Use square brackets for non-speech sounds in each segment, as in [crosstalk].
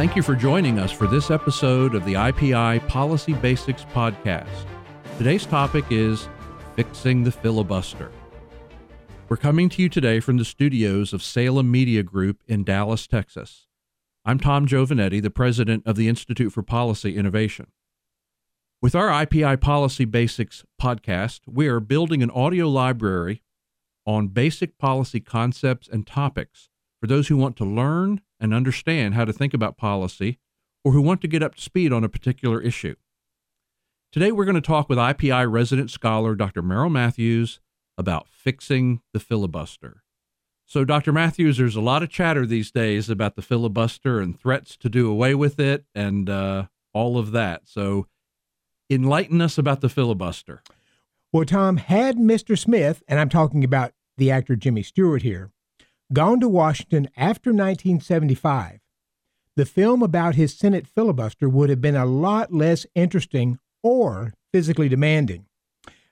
Thank you for joining us for this episode of the IPI Policy Basics Podcast. Today's topic is Fixing the Filibuster. We're coming to you today from the studios of Salem Media Group in Dallas, Texas. I'm Tom Giovanetti, the president of the Institute for Policy Innovation. With our IPI Policy Basics podcast, we are building an audio library on basic policy concepts and topics for those who want to learn and understand how to think about policy or who want to get up to speed on a particular issue. Today, we're going to talk with IPI resident scholar Dr. Merrill Matthews about fixing the filibuster. So, Dr. Matthews, there's a lot of chatter these days about the filibuster and threats to do away with it and uh, all of that. So, enlighten us about the filibuster. Well, Tom, had Mr. Smith, and I'm talking about the actor Jimmy Stewart here, gone to Washington after 1975, the film about his Senate filibuster would have been a lot less interesting or physically demanding.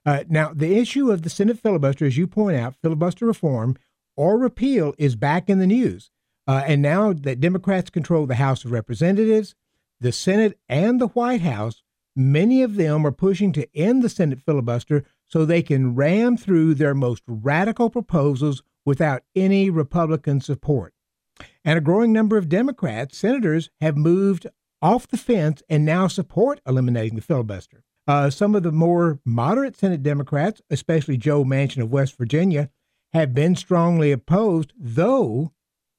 Uh, now, the issue of the Senate filibuster, as you point out, filibuster reform, or repeal is back in the news. Uh, and now that Democrats control the House of Representatives, the Senate, and the White House, many of them are pushing to end the Senate filibuster so they can ram through their most radical proposals without any Republican support. And a growing number of Democrats, senators, have moved off the fence and now support eliminating the filibuster. Uh, some of the more moderate Senate Democrats, especially Joe Manchin of West Virginia, have been strongly opposed, though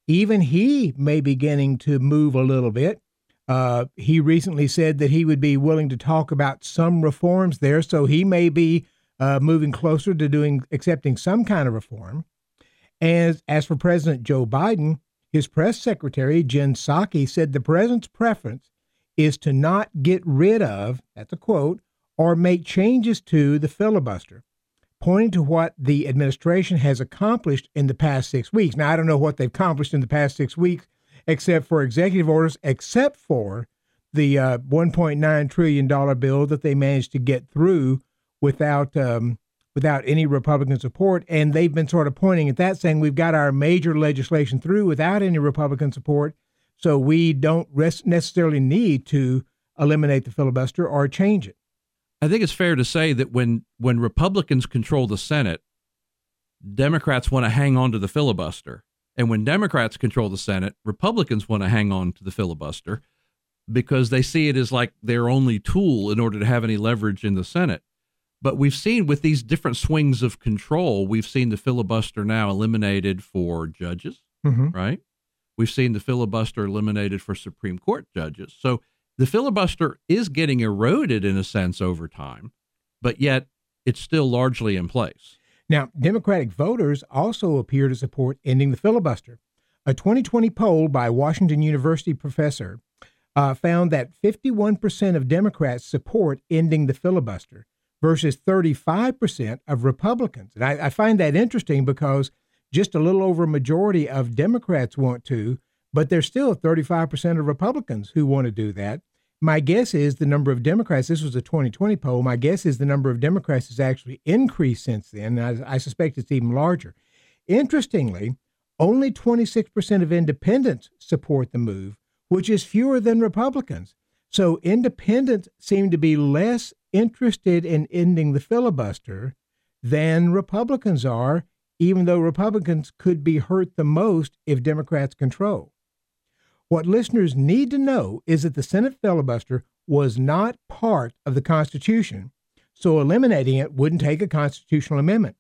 even he may be beginning to move a little bit. Uh, he recently said that he would be willing to talk about some reforms there, so he may be uh, moving closer to doing accepting some kind of reform. As as for President Joe Biden, his press secretary Jen Psaki said the president's preference is to not get rid of, that's a quote, or make changes to the filibuster pointing to what the administration has accomplished in the past six weeks. Now, I don't know what they've accomplished in the past six weeks, except for executive orders, except for the uh, $1.9 trillion bill that they managed to get through without um, without any Republican support. And they've been sort of pointing at that, saying we've got our major legislation through without any Republican support, so we don't necessarily need to eliminate the filibuster or change it. I think it's fair to say that when when Republicans control the Senate, Democrats want to hang on to the filibuster. And when Democrats control the Senate, Republicans want to hang on to the filibuster because they see it as like their only tool in order to have any leverage in the Senate. But we've seen with these different swings of control, we've seen the filibuster now eliminated for judges, mm-hmm. right? We've seen the filibuster eliminated for Supreme Court judges. So the filibuster is getting eroded in a sense over time, but yet it's still largely in place. Now, Democratic voters also appear to support ending the filibuster. A 2020 poll by Washington University professor uh, found that 51% of Democrats support ending the filibuster versus 35% of Republicans. And I, I find that interesting because just a little over a majority of Democrats want to, but there's still 35% of Republicans who want to do that. My guess is the number of Democrats, this was a 2020 poll, my guess is the number of Democrats has actually increased since then. I, I suspect it's even larger. Interestingly, only 26% of independents support the move, which is fewer than Republicans. So independents seem to be less interested in ending the filibuster than Republicans are, even though Republicans could be hurt the most if Democrats control. What listeners need to know is that the Senate filibuster was not part of the Constitution, so eliminating it wouldn't take a constitutional amendment.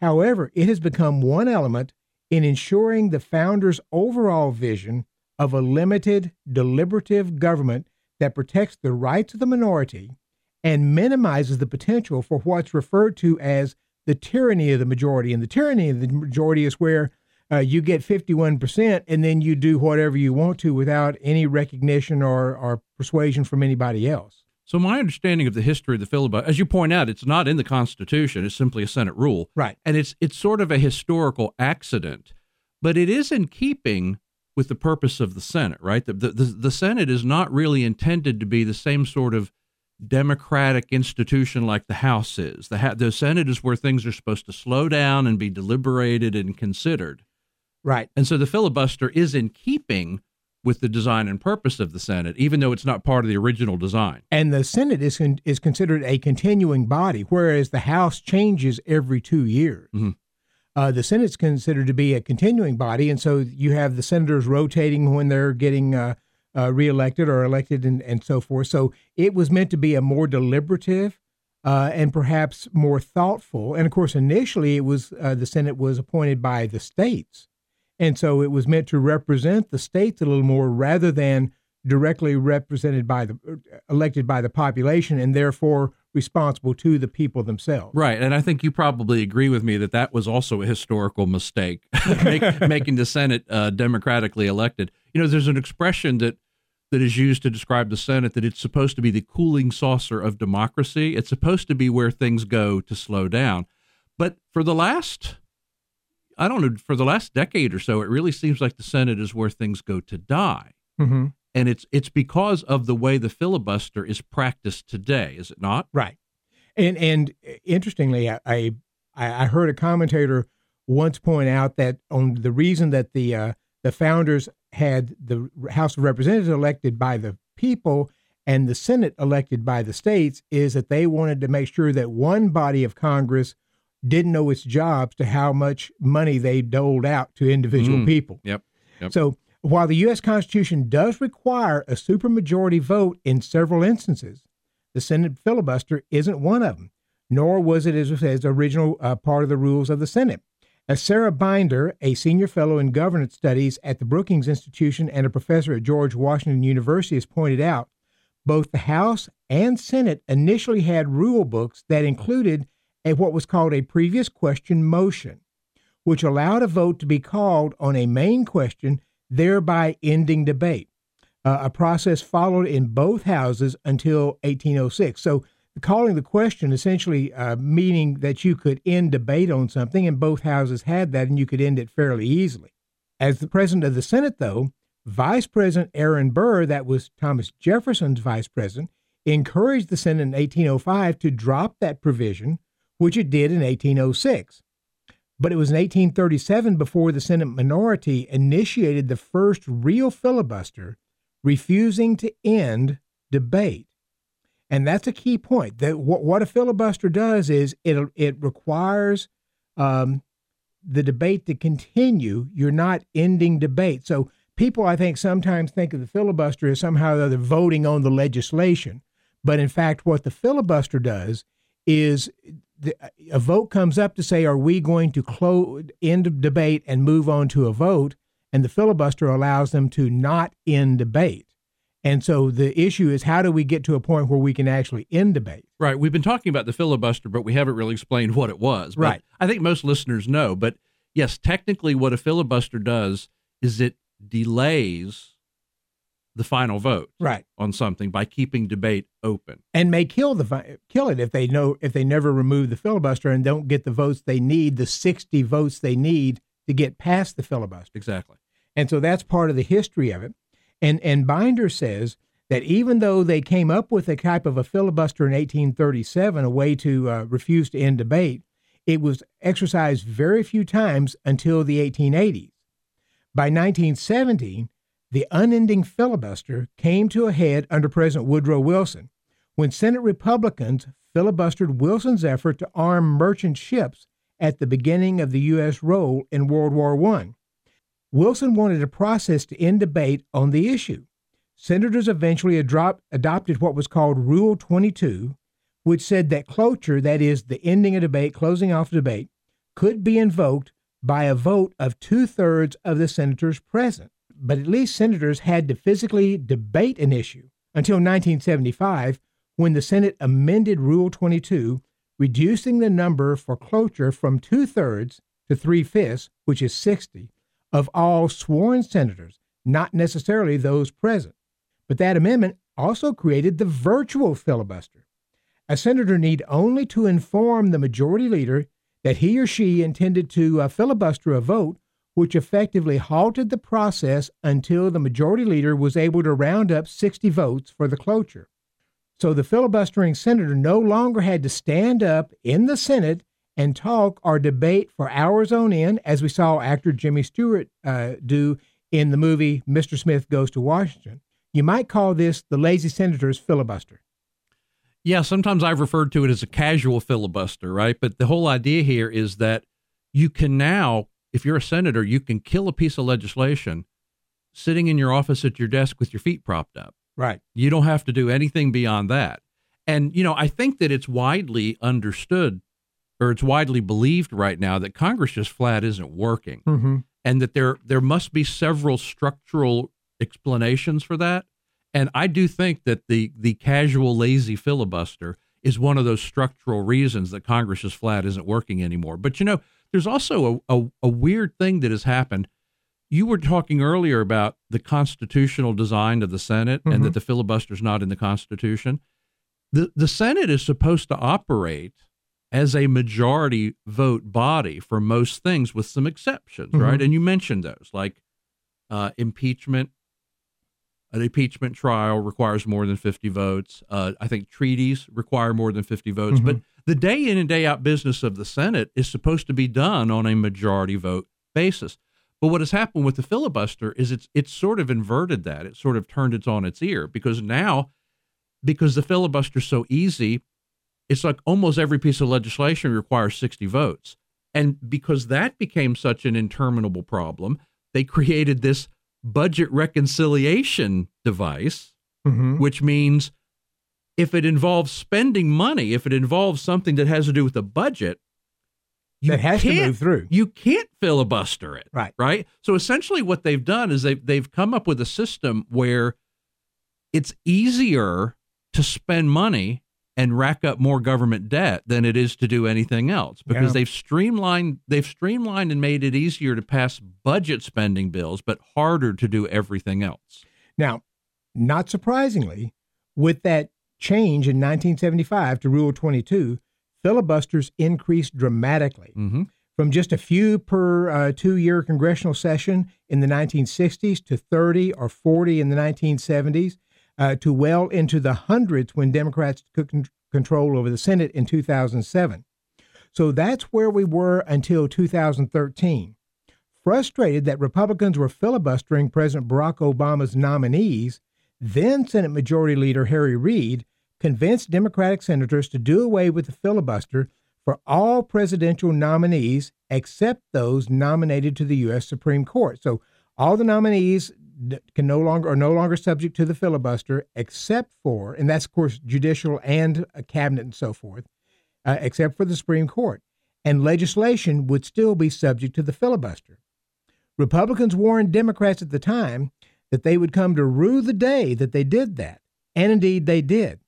However, it has become one element in ensuring the founders' overall vision of a limited, deliberative government that protects the rights of the minority and minimizes the potential for what's referred to as the tyranny of the majority. And the tyranny of the majority is where uh, you get 51% and then you do whatever you want to without any recognition or, or persuasion from anybody else. So my understanding of the history of the filibuster, as you point out, it's not in the Constitution. It's simply a Senate rule, right? And it's it's sort of a historical accident, but it is in keeping with the purpose of the Senate, right? The the, the Senate is not really intended to be the same sort of democratic institution like the House is. The the Senate is where things are supposed to slow down and be deliberated and considered. Right. And so the filibuster is in keeping with the design and purpose of the Senate, even though it's not part of the original design. And the Senate is con- is considered a continuing body, whereas the House changes every two years. Mm-hmm. Uh, the Senate's considered to be a continuing body, and so you have the senators rotating when they're getting uh, uh, reelected or elected, and, and so forth. So it was meant to be a more deliberative uh, and perhaps more thoughtful. And of course, initially it was uh, the Senate was appointed by the states, and so it was meant to represent the states a little more rather than directly represented by the elected by the population, and therefore responsible to the people themselves. Right, and I think you probably agree with me that that was also a historical mistake, [laughs] Make, [laughs] making the Senate uh, democratically elected. You know, there's an expression that that is used to describe the Senate that it's supposed to be the cooling saucer of democracy. It's supposed to be where things go to slow down. But for the last I don't know, for the last decade or so, it really seems like the Senate is where things go to die. Mm-hmm. And it's it's because of the way the filibuster is practiced today, is it not? Right. And and interestingly, I I, I heard a commentator once point out that on the reason that the uh, the founders had the House of Representatives elected by the people and the Senate elected by the states is that they wanted to make sure that one body of Congress didn't know its jobs to how much money they doled out to individual Mm. people. Yep. Yep. So while the U.S. Constitution does require a supermajority vote in several instances, the Senate filibuster isn't one of them, nor was it, as said, original uh, part of the rules of the Senate. As Sarah Binder, a senior fellow in governance studies at the Brookings Institution and a professor at George Washington University, has pointed out, both the House and Senate initially had rule books that included a, what was called a previous question motion, which allowed a vote to be called on a main question, thereby ending debate. Uh, a process followed in both houses until 1806. So, calling the question essentially uh, meaning that you could end debate on something, and both houses had that, and you could end it fairly easily. As the president of the Senate, though, Vice President Aaron Burr, that was Thomas Jefferson's vice president, encouraged the Senate in 1805 to drop that provision, which it did in 1806. But it was in 1837 before the Senate minority initiated the first real filibuster, refusing to end debate. And that's a key point. That what, what a filibuster does is it it requires um, the debate to continue. You're not ending debate. So people, I think, sometimes think of the filibuster as somehow or other voting on the legislation. But in fact, what the filibuster does is the, a vote comes up to say, are we going to close end debate and move on to a vote? And the filibuster allows them to not end debate. And so the issue is how do we get to a point where we can actually end debate? Right. We've been talking about the filibuster, but we haven't really explained what it was. But Right. I think most listeners know. But yes, technically, what a filibuster does is it delays the final vote Right. on something by keeping debate open. And may kill the kill it if they know if they never remove the filibuster and don't get the votes they need, the 60 votes they need to get past the filibuster. Exactly. And so that's part of the history of it. And and Binder says that even though they came up with a type of a filibuster in 1837, a way to uh, refuse to end debate, it was exercised very few times until the 1880s. By 1917, the unending filibuster came to a head under President Woodrow Wilson when Senate Republicans filibustered Wilson's effort to arm merchant ships at the beginning of the U.S. role in World War I. Wilson wanted a process to end debate on the issue. Senators eventually adop- adopted what was called Rule 22, which said that cloture, that is, the ending of debate, closing off debate, could be invoked by a vote of two thirds of the senators present. But at least senators had to physically debate an issue until 1975, when the Senate amended Rule 22, reducing the number for cloture from two thirds to three fifths, which is 60, of all sworn senators, not necessarily those present. But that amendment also created the virtual filibuster. A senator need only to inform the majority leader that he or she intended to uh, filibuster a vote, which effectively halted the process until the majority leader was able to round up 60 votes for the cloture. So the filibustering senator no longer had to stand up in the Senate and talk or debate for hours on end, as we saw actor Jimmy Stewart uh, do in the movie Mr. Smith Goes to Washington. You might call this the lazy senator's filibuster. Yeah, sometimes I've referred to it as a casual filibuster, right? But the whole idea here is that you can now, if you're a senator, you can kill a piece of legislation sitting in your office at your desk with your feet propped up. Right. You don't have to do anything beyond that. And, you know, I think that it's widely understood or it's widely believed right now that Congress just flat isn't working. Mm-hmm. And that there there must be several structural explanations for that. And I do think that the the casual lazy filibuster is one of those structural reasons that Congress just flat isn't working anymore. But you know, there's also a, a, a weird thing that has happened. You were talking earlier about the constitutional design of the Senate mm-hmm. and that the filibuster is not in the Constitution. The the Senate is supposed to operate as a majority vote body for most things, with some exceptions, mm-hmm. right? And you mentioned those, like uh, impeachment. An impeachment trial requires more than 50 votes. Uh, I think treaties require more than 50 votes. Mm-hmm. But the day in and day out business of the Senate is supposed to be done on a majority vote basis. But what has happened with the filibuster is it's it's sort of inverted that. It sort of turned it on its ear because now, because the filibuster's so easy, it's like almost every piece of legislation requires 60 votes. And because that became such an interminable problem, they created this budget reconciliation device, mm-hmm. which means if it involves spending money, if it involves something that has to do with the budget, that has to move through. You can't filibuster it. Right. Right. So essentially what they've done is they've they've come up with a system where it's easier to spend money and rack up more government debt than it is to do anything else because yeah. they've streamlined they've streamlined and made it easier to pass budget spending bills but harder to do everything else. Now, not surprisingly, with that change in 1975 to Rule 22, filibusters increased dramatically. Mm-hmm. From just a few per uh, two year congressional session in the 1960s to 30 or 40 in the 1970s uh, to well into the hundreds when Democrats took control over the Senate in 2007. So that's where we were until 2013. Frustrated that Republicans were filibustering President Barack Obama's nominees, then Senate Majority Leader Harry Reid convinced Democratic senators to do away with the filibuster for all presidential nominees except those nominated to the U.S. Supreme Court. So all the nominees can no longer are no longer subject to the filibuster, except for, and that's of course judicial and cabinet and so forth, uh, except for the Supreme Court, and legislation would still be subject to the filibuster. Republicans warned Democrats at the time that they would come to rue the day that they did that, and indeed they did.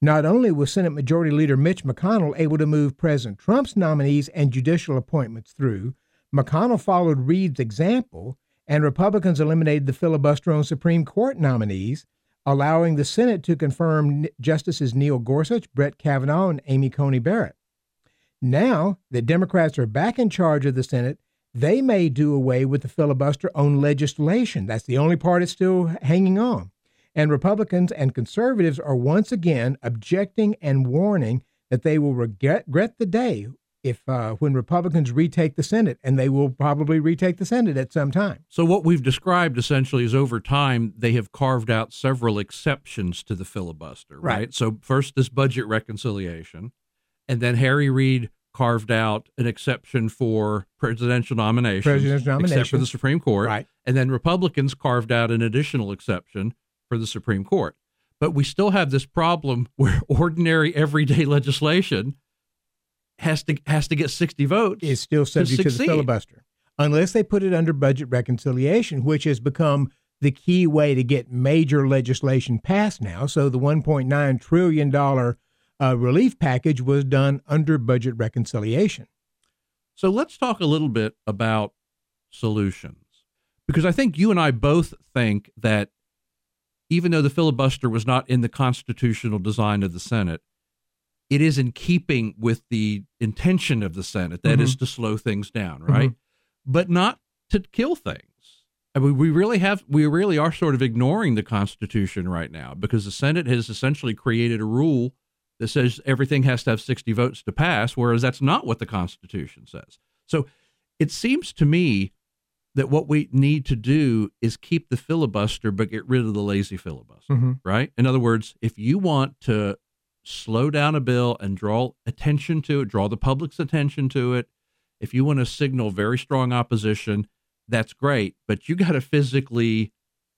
Not only was Senate Majority Leader Mitch McConnell able to move President Trump's nominees and judicial appointments through, McConnell followed Reid's example and Republicans eliminated the filibuster on Supreme Court nominees, allowing the Senate to confirm Justices Neil Gorsuch, Brett Kavanaugh, and Amy Coney Barrett. Now that Democrats are back in charge of the Senate, they may do away with the filibuster on legislation. That's the only part that's still hanging on. And Republicans and conservatives are once again objecting and warning that they will regret, regret the day if uh, when Republicans retake the Senate, and they will probably retake the Senate at some time. So what we've described essentially is over time they have carved out several exceptions to the filibuster, right? right. So first this budget reconciliation, and then Harry Reid carved out an exception for presidential nominations, presidential nominations, except for the Supreme Court, right? And then Republicans carved out an additional exception for the Supreme Court. But we still have this problem [laughs] where ordinary everyday legislation has to has to get 60 votes is still subject to, to, the filibuster. Unless they put it under budget reconciliation which has become the key way to get major legislation passed now. So the 1.9 trillion dollar uh, relief package was done under budget reconciliation. So let's talk a little bit about solutions because i think you and i both think that even though the filibuster was not in the constitutional design of the senate it is in keeping with the intention of the Senate, that mm-hmm. is to slow things down, right? Mm-hmm. But not to kill things. I mean, we really have, we really are sort of ignoring the Constitution right now because the Senate has essentially created a rule that says everything has to have 60 votes to pass, whereas that's not what the Constitution says. So it seems to me that what we need to do is keep the filibuster but get rid of the lazy filibuster, Mm-hmm. right? In other words, if you want to slow down a bill and draw attention to it, draw the public's attention to it, if you want to signal very strong opposition, that's great, but you got to physically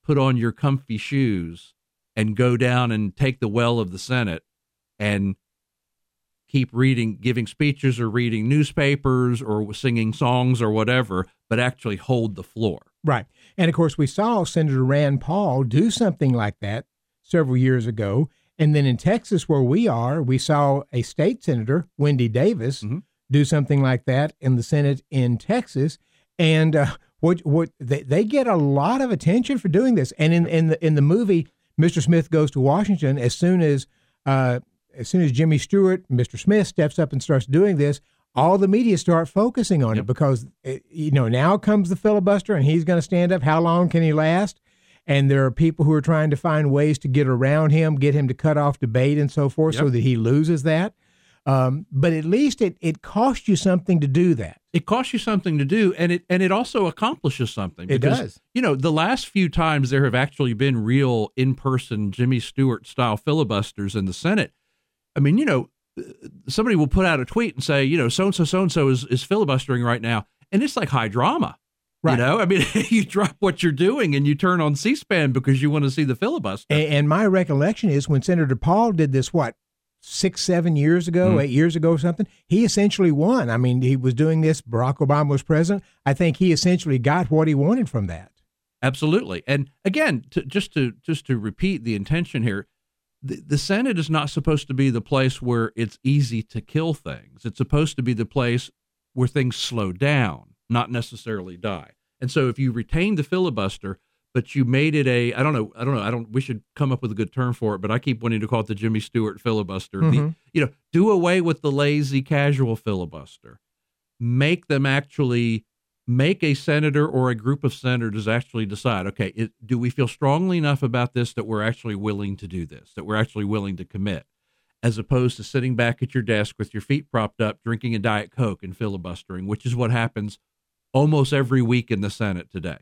put on your comfy shoes and go down and take the well of the Senate and keep reading, giving speeches or reading newspapers or singing songs or whatever, but actually hold the floor. Right. And of course, we saw Senator Rand Paul do something like that several years ago. And then in Texas, where we are, we saw a state senator, Wendy Davis, Mhm. do something like that in the Senate in Texas. And uh, what what they, they get a lot of attention for doing this. And in, in the in the movie, Mr. Smith goes to Washington as soon as uh, as soon as Jimmy Stewart, Mr. Smith steps up and starts doing this, all the media start focusing on Yep. it because eh, you know now comes the filibuster and he's going to stand up. How long can he last? And there are people who are trying to find ways to get around him, get him to cut off debate and so forth, so that he loses that. Um, but at least it it costs you something to do that. It costs you something to do, and it and it also accomplishes something. It because, does. You know, the last few times there have actually been real in person Jimmy Stewart style filibusters in the Senate. I mean, you know, somebody will put out a tweet and say, you know, so and so, so and so is is filibustering right now, and it's like high drama. Right. You know, I mean, [laughs] you drop what you're doing and you turn on C-SPAN because you want to see the filibuster. And, and my recollection is when Senator Paul did this, what six, seven years ago, Mhm. eight years ago, or something, he essentially won. I mean, he was doing this. Barack Obama was president. I think he essentially got what he wanted from that. Absolutely. And again, to, just to just to repeat the intention here, the, the Senate is not supposed to be the place where it's easy to kill things. It's supposed to be the place where things slow down, not necessarily die. And so if you retain the filibuster, but you made it a I don't know, I don't know, I don't we should come up with a good term for it, but I keep wanting to call it the Jimmy Stewart filibuster. The, Mhm. you know, do away with the lazy casual filibuster. Make them actually make a senator or a group of senators actually decide okay it, do we feel strongly enough about this that we're actually willing to do this that we're actually willing to commit as opposed to sitting back at your desk with your feet propped up drinking a diet coke and filibustering which is what happens almost every week in the senate today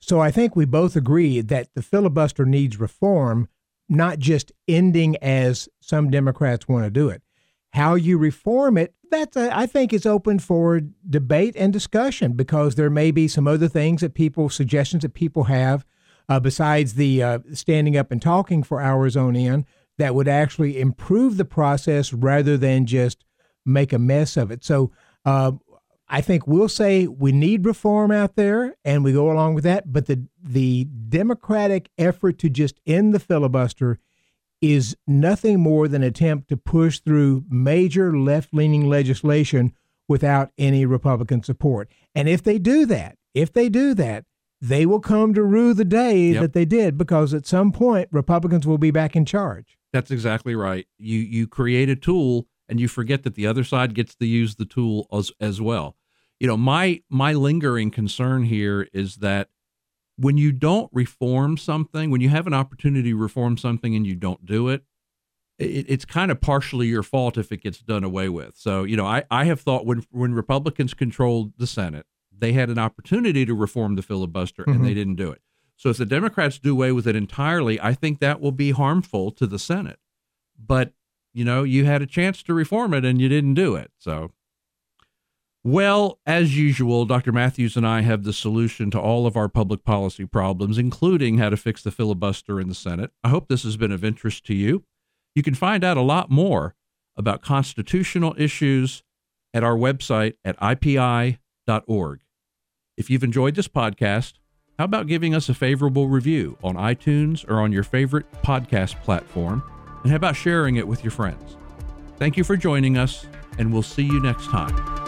So I think we both agree that the filibuster needs reform, not just ending as some Democrats want to do it. How you reform it, that's a, I think is open for debate and discussion because there may be some other things that people suggestions that people have uh, besides the uh, standing up and talking for hours on end that would actually improve the process rather than just make a mess of it. So uh, I think we'll say we need reform out there, and we go along with that. But the the Democratic effort to just end the filibuster is nothing more than an attempt to push through major left leaning legislation without any Republican support. And if they do that, if they do that, they will come to rue the day Yep. that they did because at some point Republicans will be back in charge. that's exactly right you you create a tool and you forget that the other side gets to use the tool as as well you know my my lingering concern here is that when you don't reform something when you have an opportunity to reform something and you don't do it, it it's kind of partially your fault if it gets done away with. So you know i i have thought when when republicans controlled the senate they had an opportunity to reform the filibuster and Mhm. they didn't do it. So if the democrats do away with it entirely i think that will be harmful to the senate. But you know you had a chance to reform it and you didn't do it. So well, as usual, Dr. Matthews and I have the solution to all of our public policy problems, including how to fix the filibuster in the Senate. I hope this has been of interest to you. You can find out a lot more about constitutional issues at our website at ipi.org. If you've enjoyed this podcast, how about giving us a favorable review on iTunes or on your favorite podcast platform? And how about sharing it with your friends? Thank you for joining us, and we'll see you next time.